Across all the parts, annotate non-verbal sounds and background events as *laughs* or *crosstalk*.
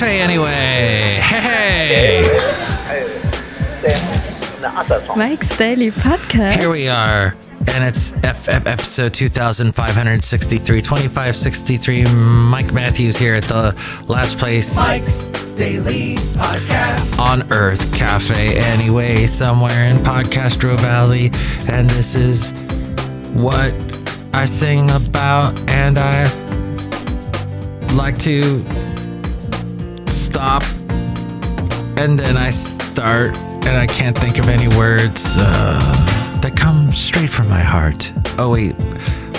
Cafe anyway. Hey, Mike's Daily Podcast. here we are, and it's F- F- episode 2563, 2563. Mike Matthews here at the last place Mike's Daily Podcast. on Earth Cafe anyway, somewhere in Podcastro Valley, and this is what I sing about, and I like to stop and then I start and I can't think of any words uh, that come straight from my heart. Oh, wait,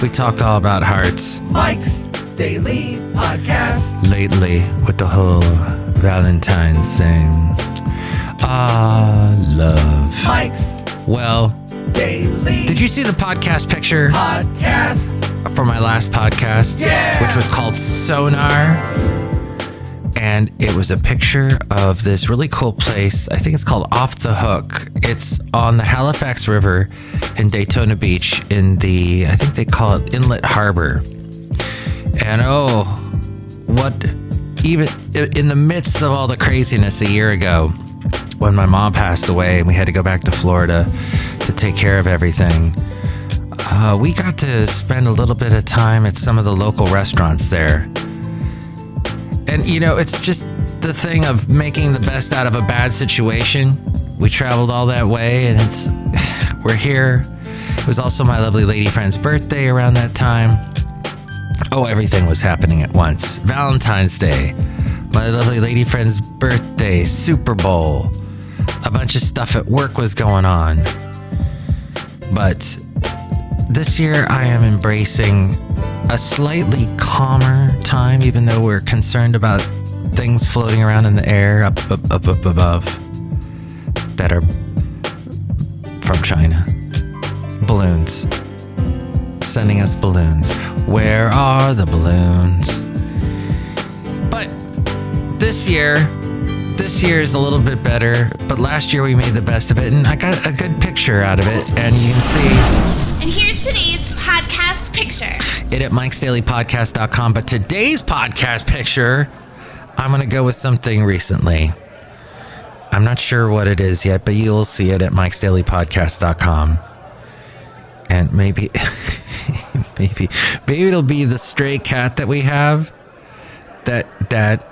we talked all about hearts Mike's Daily Podcast. lately with the whole Valentine's thing. Ah, love. Mike's Well, Daily did you see the podcast picture Podcast. for my last podcast? Yeah. Which was called Sonar. And it was a picture of this really cool place. I think it's called Off the Hook. It's on the Halifax River in Daytona Beach in the, I think they call it Inlet Harbor. And oh, what, even in the midst of all the craziness a year ago, when my mom passed away and we had to go back to Florida to take care of everything, uh, we got to spend a little bit of time at some of the local restaurants there. And, you know, it's just the thing of making the best out of a bad situation. We traveled all that way and it's, *sighs* we're here. It was also my lovely lady friend's birthday around that time. Oh, everything was happening at once. Valentine's Day, my lovely lady friend's birthday, Super Bowl, a bunch of stuff at work was going on. But this year I am embracing a slightly calmer time, even though we're concerned about things floating around in the air up, up, up, up above that are from China. Balloons. Sending us balloons. Where are the balloons? But this year, this year is a little bit better, but last year we made the best of it, and I got a good picture out of it, and you can see And here's today's podcast picture. It at mikesdailypodcast.com. But today's podcast picture, I'm going to go with something recently. I'm not sure what it is yet, but you'll see it at mikesdailypodcast.com. And maybe, *laughs* maybe, maybe it'll be the stray cat that we have that, that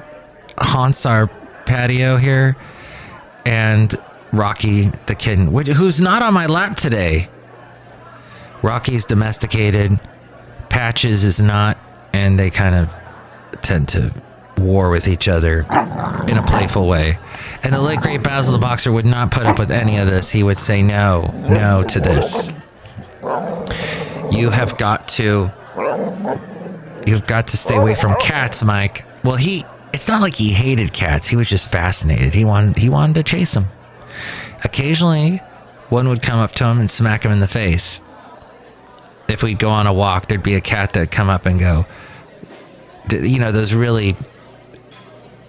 haunts our patio here. And Rocky the kitten, which, who's not on my lap today. Rocky's domesticated. Is not, and they kind of tend to war with each other in a playful way. And the late great Basil the Boxer would not put up with any of this. He would say no, no to this. You have got to, you've got to stay away from cats, Mike. Well, he, it's not like he hated cats. He was just fascinated. He wanted, he wanted to chase them. Occasionally, one would come up to him and smack him in the face if we'd go on a walk, there'd be a cat that'd come up and go, you know, those really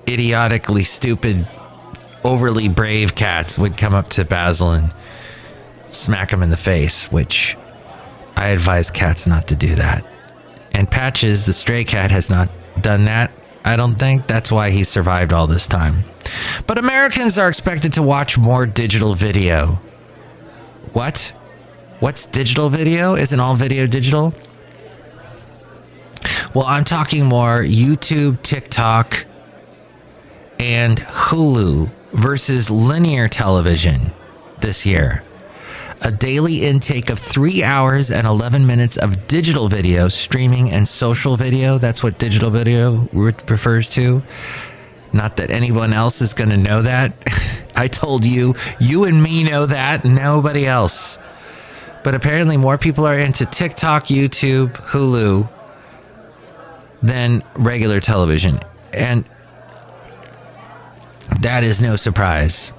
idiotically stupid, overly brave cats would come up to Basil and smack him in the face, which I advise cats not to do that. And Patches, the stray cat, has not done that. I don't think that's why he survived all this time. But Americans are expected to watch more digital video. What? What's digital video? Isn't all video digital? Well, I'm talking more YouTube, TikTok, and Hulu versus linear television this year. A daily intake of three hours and 11 minutes of digital video, streaming, and social video. That's what digital video refers to. Not that anyone else is going to know that. *laughs* I told you, you and me know that, nobody else. But apparently, more people are into TikTok, YouTube, Hulu than regular television. And that is no surprise.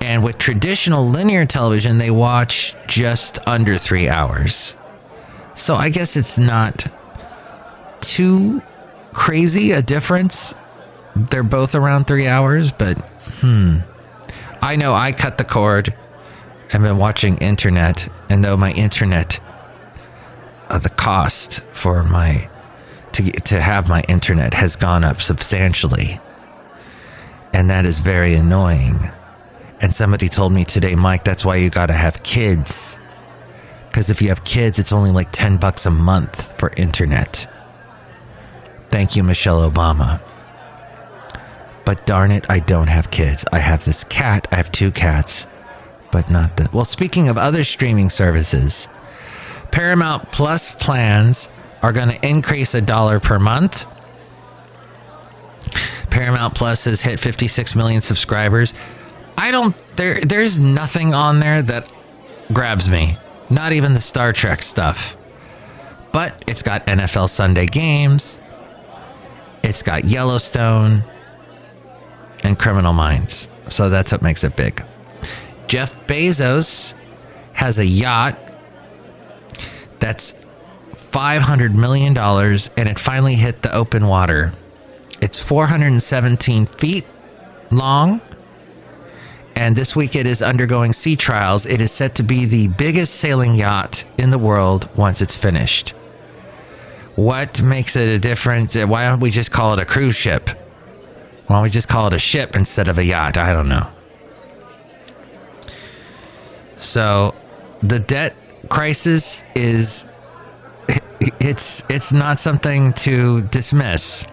And with traditional linear television, they watch just under three hours. So I guess it's not too crazy a difference. They're both around three hours, but hmm. I know I cut the cord. I've been watching internet, and though my internet, uh, the cost for my to to have my internet has gone up substantially. And that is very annoying. And somebody told me today, Mike, that's why you got to have kids. Cuz if you have kids, it's only like 10 bucks a month for internet. Thank you, Michelle Obama. But darn it, I don't have kids. I have this cat. I have two cats, but not the. Well, speaking of other streaming services, Paramount Plus plans are going to increase a dollar per month. Paramount Plus has hit 56 million subscribers. I don't there there's nothing on there that grabs me. Not even the Star Trek stuff. But it's got NFL Sunday games. It's got Yellowstone and Criminal Minds. So that's what makes it big. Jeff Bezos has a yacht that's $500 million and it finally hit the open water. It's 417 feet long. And this week it is undergoing sea trials. It is set to be the biggest sailing yacht in the world once it's finished. What makes it a difference? Why don't we just call it a cruise ship? Why don't we just call it a ship instead of a yacht? I don't know. So the debt crisis is it's it's not something to dismiss.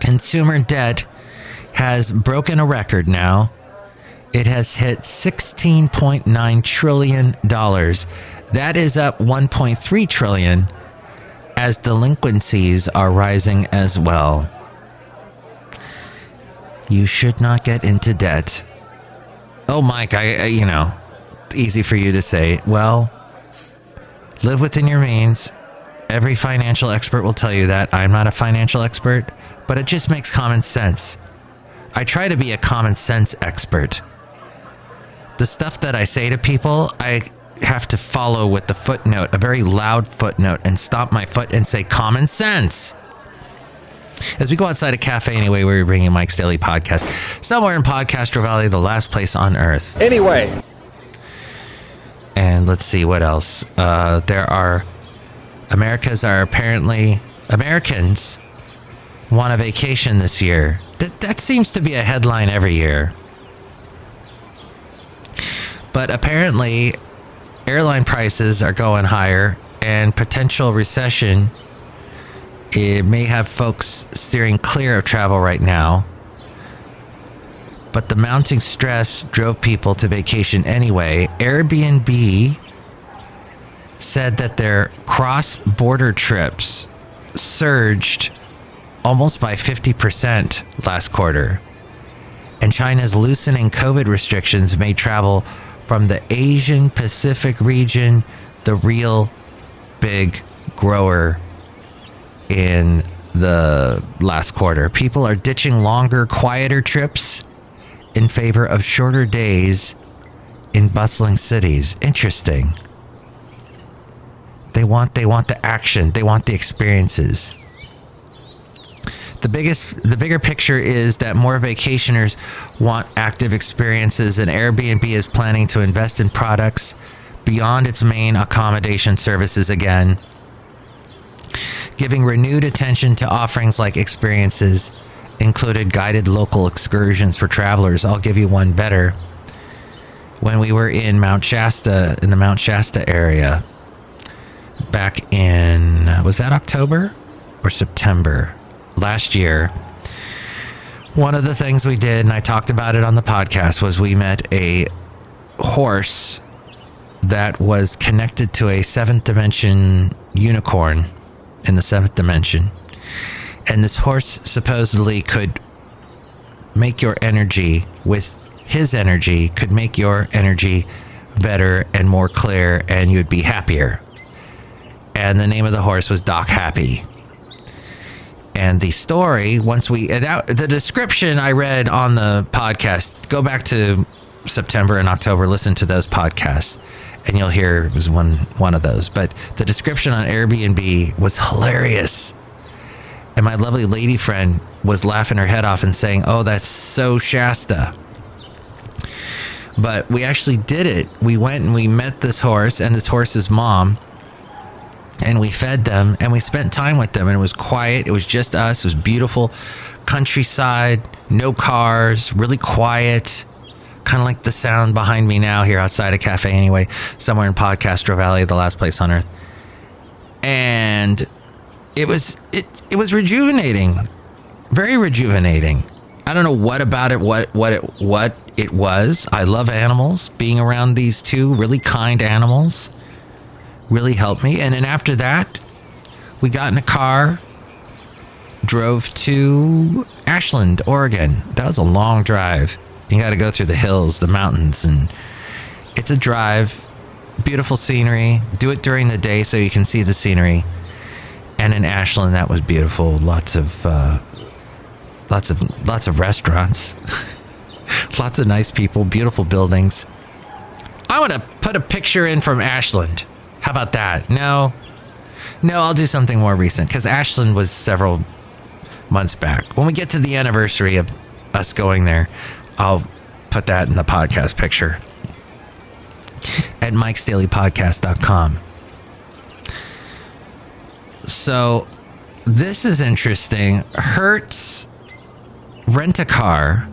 Consumer debt has broken a record now. It has hit 16.9 trillion dollars. That is up 1.3 trillion as delinquencies are rising as well. You should not get into debt. Oh, Mike, I, I you know, easy for you to say. Well, live within your means. Every financial expert will tell you that. I'm not a financial expert, but it just makes common sense. I try to be a common sense expert. The stuff that I say to people, I have to follow with the footnote, a very loud footnote, and stomp my foot and say common sense. As we go outside a cafe anyway, we're bringing Mike's Daily Podcast. Somewhere in Podcastro Valley, the last place on earth. Anyway. And let's see what else. Uh, there are Americas are apparently Americans want a vacation this year. That that seems to be a headline every year. But apparently airline prices are going higher and potential recession it may have folks steering clear of travel right now. But the mounting stress drove people to vacation anyway. Airbnb said that their cross border trips surged almost by 50% last quarter. And China's loosening COVID restrictions made travel from the Asian Pacific region the real big grower in the last quarter. People are ditching longer, quieter trips in favor of shorter days in bustling cities. Interesting. They want they want the action, they want the experiences. The biggest the bigger picture is that more vacationers want active experiences and Airbnb is planning to invest in products beyond its main accommodation services again giving renewed attention to offerings like experiences included guided local excursions for travelers. I'll give you one better. When we were in Mount Shasta, in the Mount Shasta area, back in, was that October or September last year? One of the things we did, and I talked about it on the podcast, was we met a horse that was connected to a seventh dimension unicorn in the seventh dimension. And this horse supposedly could make your energy with his energy, could make your energy better and more clear, and you would be happier. And the name of the horse was Doc Happy. And the story, once we, that, the description I read on the podcast, go back to September and October, listen to those podcasts and you'll hear it was one one of those. But the description on Airbnb was hilarious. And my lovely lady friend was laughing her head off and saying, "Oh, that's so Shasta." But we actually did it. We went and we met this horse and this horse's mom. and we fed them and we spent time with them and it was quiet it was just us it was beautiful countryside no cars really quiet kind of like the sound behind me now here outside a cafe anyway somewhere in podcastro valley the last place on earth and it was it it was rejuvenating very rejuvenating i don't know what about it what what it what it was i love animals being around these two really kind animals really helped me. And then after that, we got in a car, drove to Ashland, Oregon. That was a long drive. You got to go through the hills, the mountains, and it's a drive. Beautiful scenery. Do it during the day so you can see the scenery. And in Ashland, that was beautiful. Lots of, uh, lots of, lots of restaurants. *laughs* lots of nice people. Beautiful buildings. I want to put a picture in from Ashland. How about that? No. No, I'll do something more recent because Ashland was several months back. When we get to the anniversary of us going there, I'll put that in the podcast picture at mikesdailypodcast.com. So this is interesting. Hertz rent a car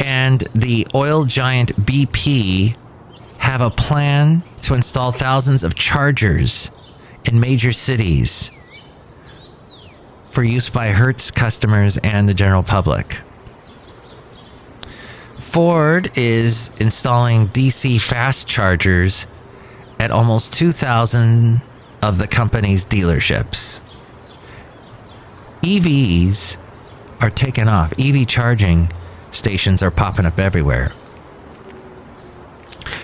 and the oil giant BP have a plan to install thousands of chargers in major cities for use by Hertz customers and the general public. Ford is installing DC fast chargers at almost 2,000 of the company's dealerships. EVs are taking off. EV charging stations are popping up everywhere.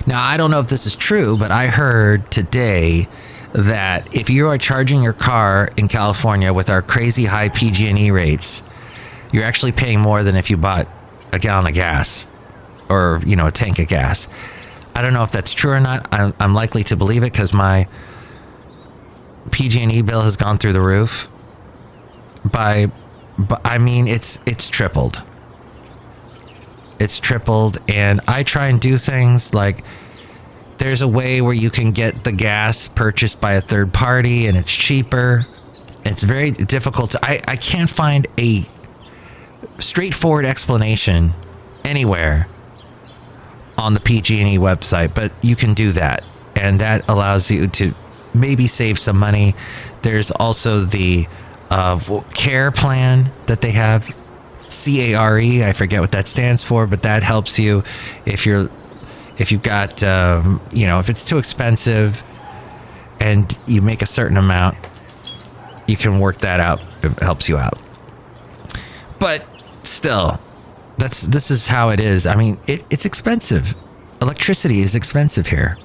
Now, I don't know if this is true, but I heard today that if you are charging your car in California with our crazy high PG&E rates, you're actually paying more than if you bought a gallon of gas or, you know, a tank of gas. I don't know if that's true or not. I'm, I'm likely to believe it because my PG&E bill has gone through the roof by, by I mean it's it's tripled it's tripled and i try and do things like there's a way where you can get the gas purchased by a third party and it's cheaper it's very difficult to, I, I can't find a straightforward explanation anywhere on the pg&e website but you can do that and that allows you to maybe save some money there's also the uh, care plan that they have C A R E. I forget what that stands for, but that helps you if you're if you've got um, you know if it's too expensive and you make a certain amount, you can work that out. It helps you out. But still, that's this is how it is. I mean, it, it's expensive. Electricity is expensive here.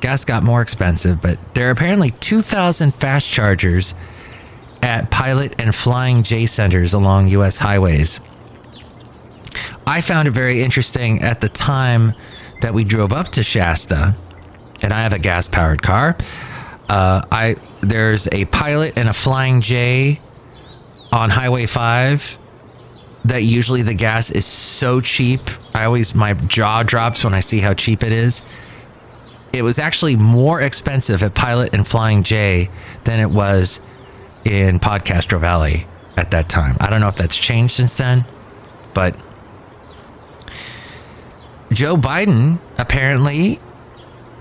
Gas got more expensive, but there are apparently 2,000 fast chargers at pilot and flying J centers along U.S. highways. I found it very interesting at the time that we drove up to Shasta, and I have a gas powered car. Uh, I there's a pilot and a flying J on Highway Five. That usually the gas is so cheap. I always my jaw drops when I see how cheap it is. It was actually more expensive at Pilot and Flying J than it was in Podcastro Valley at that time. I don't know if that's changed since then, but Joe Biden apparently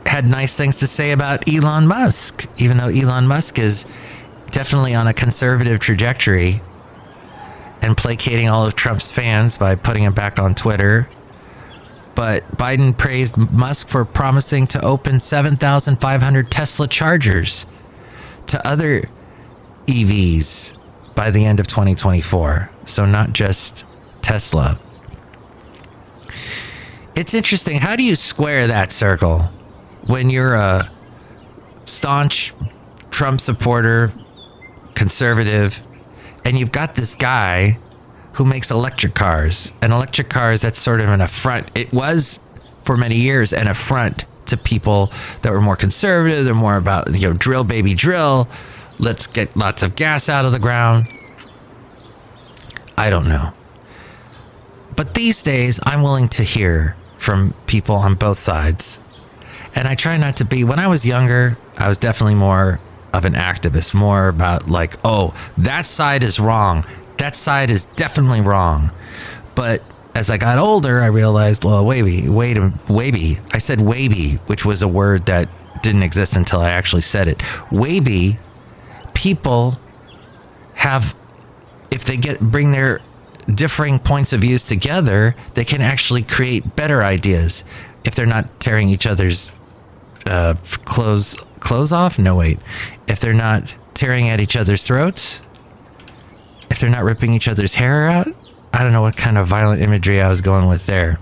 had nice things to say about Elon Musk, even though Elon Musk is definitely on a conservative trajectory and placating all of Trump's fans by putting him back on Twitter. But Biden praised Musk for promising to open 7,500 Tesla chargers to other EVs by the end of 2024. So, not just Tesla. It's interesting. How do you square that circle when you're a staunch Trump supporter, conservative, and you've got this guy who makes electric cars? And electric cars, that's sort of an affront. It was for many years an affront to people that were more conservative. They're more about, you know, drill, baby, drill Let's get lots of gas out of the ground. I don't know. But these days, I'm willing to hear from people on both sides. And I try not to be, when I was younger, I was definitely more of an activist, more about like, oh, that side is wrong. That side is definitely wrong. But as I got older, I realized, well, wavy, wait, wavy. I said wavy, which was a word that didn't exist until I actually said it. Wavy people have, if they get bring their differing points of views together, they can actually create better ideas if they're not tearing each other's uh, clothes clothes off. No, wait, if they're not tearing at each other's throats, if they're not ripping each other's hair out. I don't know what kind of violent imagery I was going with there.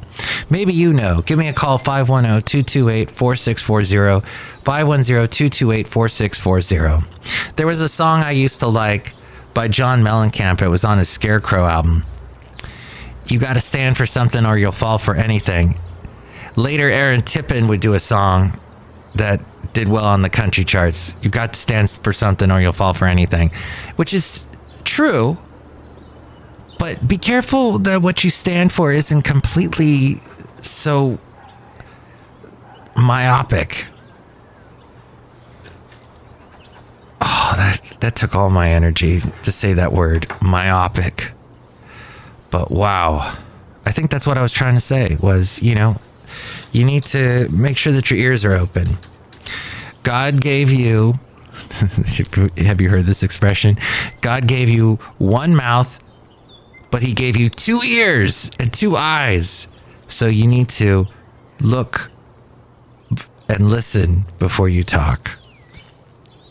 Maybe you know. Give me a call 510 228 4640. 510 228 4640. There was a song I used to like by John Mellencamp. It was on his Scarecrow album. You got to stand for something or you'll fall for anything. Later, Aaron Tippin would do a song that did well on the country charts. You've got to stand for something or you'll fall for anything, which is true. But be careful that what you stand for isn't completely so myopic. Oh, that that took all my energy to say that word, myopic. But wow. I think that's what I was trying to say was, you know, you need to make sure that your ears are open. God gave you *laughs* have you heard this expression? God gave you one mouth, but he gave you two ears and two eyes. So you need to look and listen before you talk.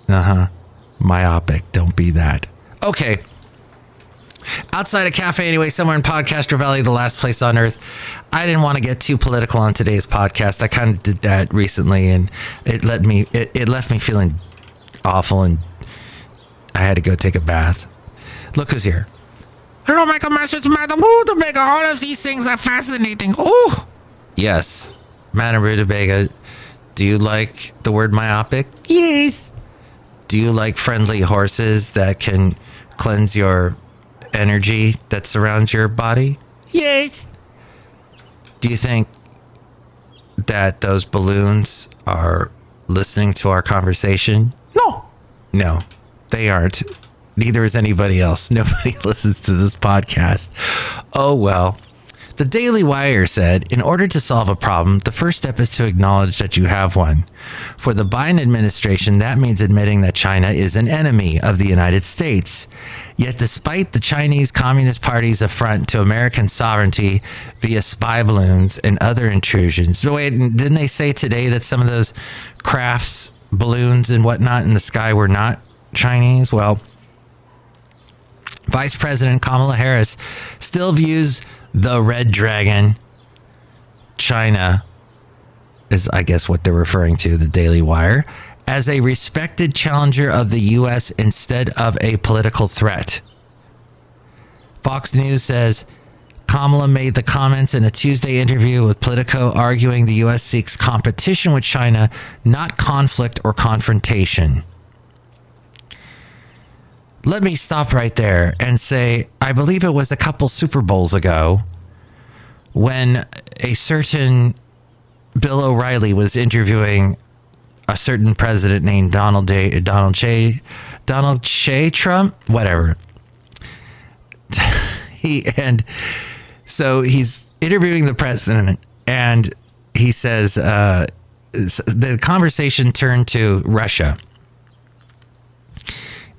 Uh huh. Myopic. Don't be that. Okay outside a cafe anyway, somewhere in Podcastro Valley, the last place on earth. I didn't want to get too political on today's podcast. I kind of did that recently, and it let me it, it left me feeling awful, and I had to go take a bath. Look who's here. Hello, Michael Masters, Madame Rootabega. All of these things are fascinating. Oh, yes, Madame Rootabega. Do you like the word myopic? Yes. Do you like friendly horses that can cleanse your energy that surrounds your body? Yes. Do you think that those balloons are listening to our conversation? No. No, they aren't. Neither is anybody else. *laughs* Nobody listens to this podcast. Oh, well. The Daily Wire said in order to solve a problem, the first step is to acknowledge that you have one. For the Biden administration, that means admitting that China is an enemy of the United States. Yet, despite the Chinese Communist Party's affront to American sovereignty via spy balloons and other intrusions, wait, didn't they say today that some of those crafts, balloons, and whatnot in the sky were not Chinese? Well, Vice President Kamala Harris still views the Red Dragon, China, is I guess what they're referring to, the Daily Wire, as a respected challenger of the U.S. instead of a political threat. Fox News says Kamala made the comments in a Tuesday interview with Politico, arguing the U.S. seeks competition with China, not conflict or confrontation. Let me stop right there and say I believe it was a couple Super Bowls ago when a certain Bill O'Reilly was interviewing a certain president named Donald J. Donald J. Donald J. Trump, whatever. *laughs* he and so he's interviewing the president, and he says uh, the conversation turned to Russia,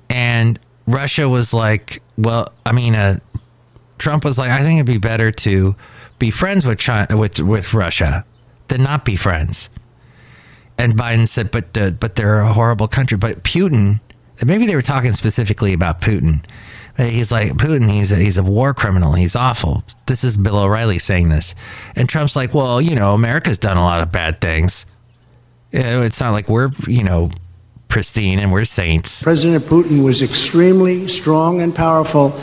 and Russia was like, well, I mean, uh, Trump was like, I think it'd be better to be friends with China, with with Russia than not be friends. And Biden said, but the, but they're a horrible country. But Putin, maybe they were talking specifically about Putin. He's like Putin. He's a, he's a war criminal. He's awful. This is Bill O'Reilly saying this, and Trump's like, well, you know, America's done a lot of bad things. It's not like we're you know pristine and we're saints. President Putin was extremely strong and powerful.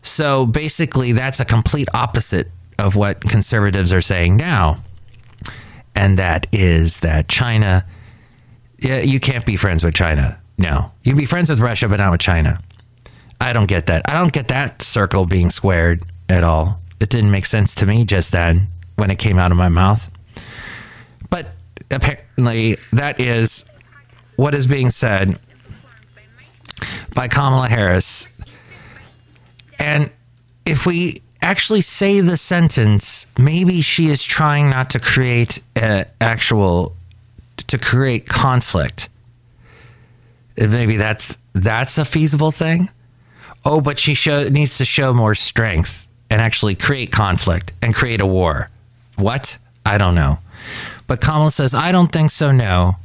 So basically, that's a complete opposite of what conservatives are saying now. And that is that China, yeah, you can't be friends with China. No. You can be friends with Russia, but not with China. I don't get that. I don't get that circle being squared at all. It didn't make sense to me just then when it came out of my mouth. But apparently that is what is being said by Kamala Harris. And if we actually say the sentence, maybe she is trying not to create a actual to create conflict. Uh, maybe that's that's a feasible thing. Oh, but she show, needs to show more strength and actually create conflict and create a war. What? I don't know. But Kamala says, I don't think so, no.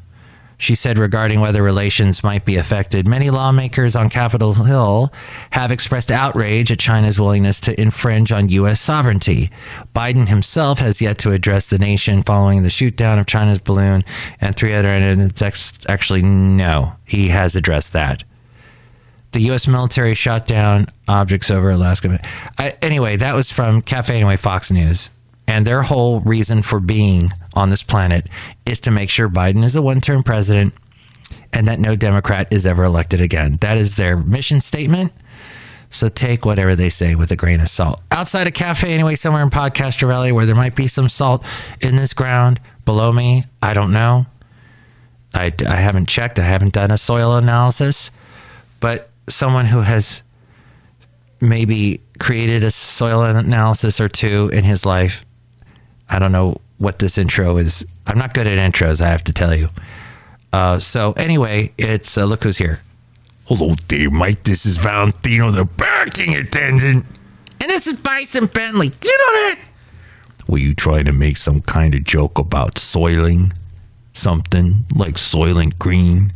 She said regarding whether relations might be affected, many lawmakers on Capitol Hill have expressed outrage at China's willingness to infringe on U.S. sovereignty. Biden himself has yet to address the nation following the shootdown of China's balloon and three other incidents. Actually, no, he has addressed that. The U.S. military shot down objects over Alaska. I, anyway, that was from Cafe Anyway Fox News. And their whole reason for being on this planet is to make sure Biden is a one term president and that no Democrat is ever elected again. That is their mission statement. So take whatever they say with a grain of salt. Outside a cafe, anyway, somewhere in Podcastro Valley where there might be some salt in this ground below me, I don't know. I, I haven't checked, I haven't done a soil analysis, but someone who has maybe created a soil analysis or two in his life I don't know what this intro is. I'm not good at intros, I have to tell you. Uh, so anyway, it's uh, look who's here. Hello there, Mike. This is Valentino, the parking attendant, and this is Bison Bentley. Do you know that? Were you trying to make some kind of joke about soiling something like soiling green?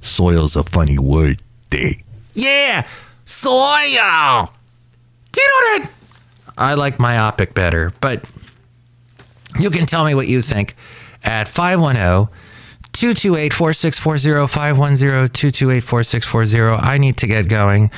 Soil's a funny word, there. Yeah, soil. Do you know that? I like myopic better, but you can tell me what you think at 510 228 4640 510 228 4640. I need to get going.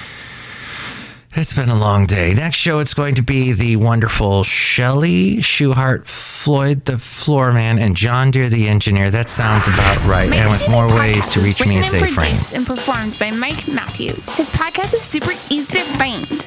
It's been a long day. Next show, it's going to be the wonderful Chely Shoehart, Floyd the floor man, and John Deer the engineer. That sounds about right. Mike's and with more ways to reach me, it's and A frame. produced and performed by Mike Matthews. His podcast is super easy to find.